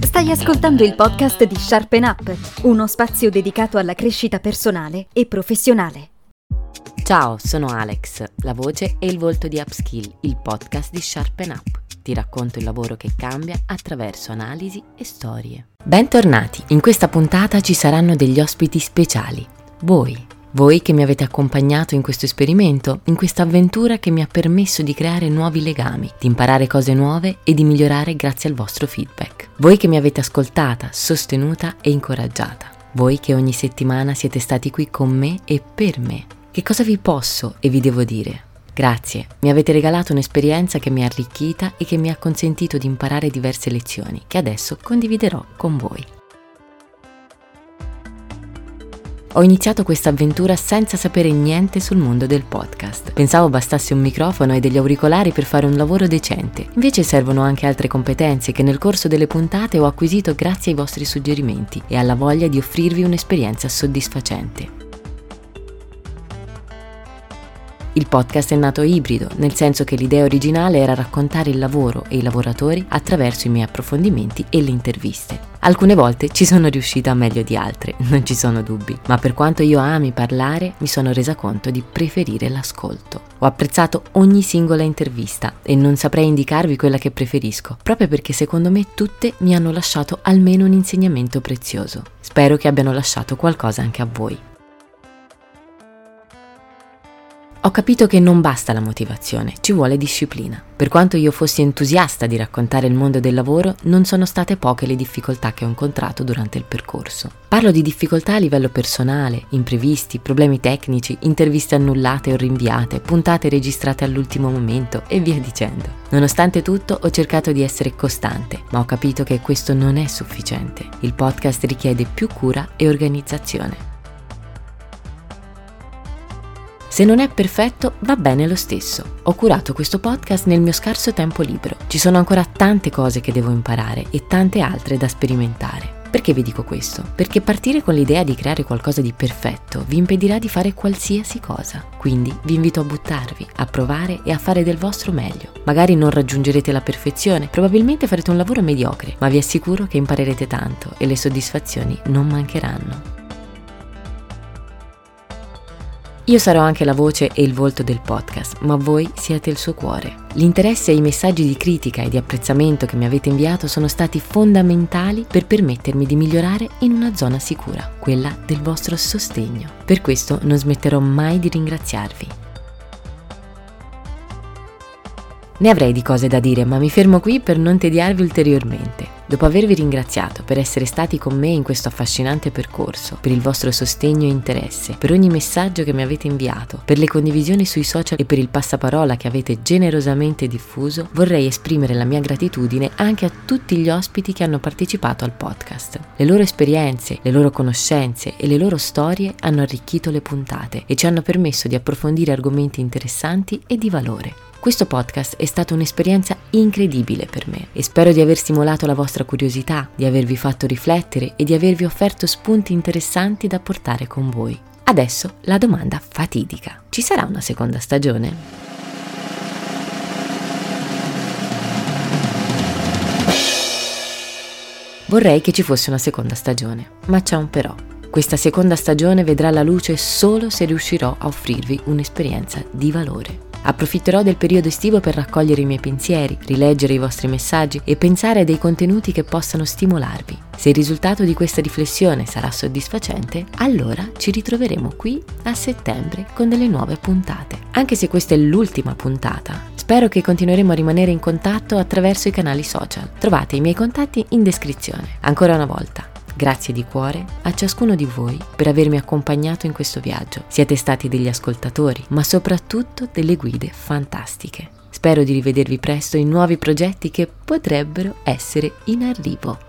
Stai ascoltando il podcast di Sharpen Up, uno spazio dedicato alla crescita personale e professionale. Ciao, sono Alex, la voce e il volto di Upskill, il podcast di Sharpen Up. Ti racconto il lavoro che cambia attraverso analisi e storie. Bentornati, in questa puntata ci saranno degli ospiti speciali. Voi, voi che mi avete accompagnato in questo esperimento, in questa avventura che mi ha permesso di creare nuovi legami, di imparare cose nuove e di migliorare grazie al vostro feedback. Voi che mi avete ascoltata, sostenuta e incoraggiata. Voi che ogni settimana siete stati qui con me e per me. Che cosa vi posso e vi devo dire? Grazie, mi avete regalato un'esperienza che mi ha arricchita e che mi ha consentito di imparare diverse lezioni che adesso condividerò con voi. Ho iniziato questa avventura senza sapere niente sul mondo del podcast. Pensavo bastasse un microfono e degli auricolari per fare un lavoro decente. Invece servono anche altre competenze che nel corso delle puntate ho acquisito grazie ai vostri suggerimenti e alla voglia di offrirvi un'esperienza soddisfacente. Il podcast è nato ibrido, nel senso che l'idea originale era raccontare il lavoro e i lavoratori attraverso i miei approfondimenti e le interviste. Alcune volte ci sono riuscita meglio di altre, non ci sono dubbi, ma per quanto io ami parlare, mi sono resa conto di preferire l'ascolto. Ho apprezzato ogni singola intervista e non saprei indicarvi quella che preferisco, proprio perché secondo me tutte mi hanno lasciato almeno un insegnamento prezioso. Spero che abbiano lasciato qualcosa anche a voi. Ho capito che non basta la motivazione, ci vuole disciplina. Per quanto io fossi entusiasta di raccontare il mondo del lavoro, non sono state poche le difficoltà che ho incontrato durante il percorso. Parlo di difficoltà a livello personale, imprevisti, problemi tecnici, interviste annullate o rinviate, puntate registrate all'ultimo momento e via dicendo. Nonostante tutto ho cercato di essere costante, ma ho capito che questo non è sufficiente. Il podcast richiede più cura e organizzazione. Se non è perfetto, va bene lo stesso. Ho curato questo podcast nel mio scarso tempo libero. Ci sono ancora tante cose che devo imparare e tante altre da sperimentare. Perché vi dico questo? Perché partire con l'idea di creare qualcosa di perfetto vi impedirà di fare qualsiasi cosa. Quindi vi invito a buttarvi, a provare e a fare del vostro meglio. Magari non raggiungerete la perfezione, probabilmente farete un lavoro mediocre, ma vi assicuro che imparerete tanto e le soddisfazioni non mancheranno. Io sarò anche la voce e il volto del podcast, ma voi siete il suo cuore. L'interesse e i messaggi di critica e di apprezzamento che mi avete inviato sono stati fondamentali per permettermi di migliorare in una zona sicura, quella del vostro sostegno. Per questo non smetterò mai di ringraziarvi. Ne avrei di cose da dire, ma mi fermo qui per non tediarvi ulteriormente. Dopo avervi ringraziato per essere stati con me in questo affascinante percorso, per il vostro sostegno e interesse, per ogni messaggio che mi avete inviato, per le condivisioni sui social e per il passaparola che avete generosamente diffuso, vorrei esprimere la mia gratitudine anche a tutti gli ospiti che hanno partecipato al podcast. Le loro esperienze, le loro conoscenze e le loro storie hanno arricchito le puntate e ci hanno permesso di approfondire argomenti interessanti e di valore. Questo podcast è stata un'esperienza incredibile per me e spero di aver stimolato la vostra curiosità, di avervi fatto riflettere e di avervi offerto spunti interessanti da portare con voi. Adesso la domanda fatidica. Ci sarà una seconda stagione? Vorrei che ci fosse una seconda stagione, ma c'è un però. Questa seconda stagione vedrà la luce solo se riuscirò a offrirvi un'esperienza di valore. Approfitterò del periodo estivo per raccogliere i miei pensieri, rileggere i vostri messaggi e pensare a dei contenuti che possano stimolarvi. Se il risultato di questa riflessione sarà soddisfacente, allora ci ritroveremo qui a settembre con delle nuove puntate. Anche se questa è l'ultima puntata, spero che continueremo a rimanere in contatto attraverso i canali social. Trovate i miei contatti in descrizione. Ancora una volta, Grazie di cuore a ciascuno di voi per avermi accompagnato in questo viaggio. Siete stati degli ascoltatori, ma soprattutto delle guide fantastiche. Spero di rivedervi presto in nuovi progetti che potrebbero essere in arrivo.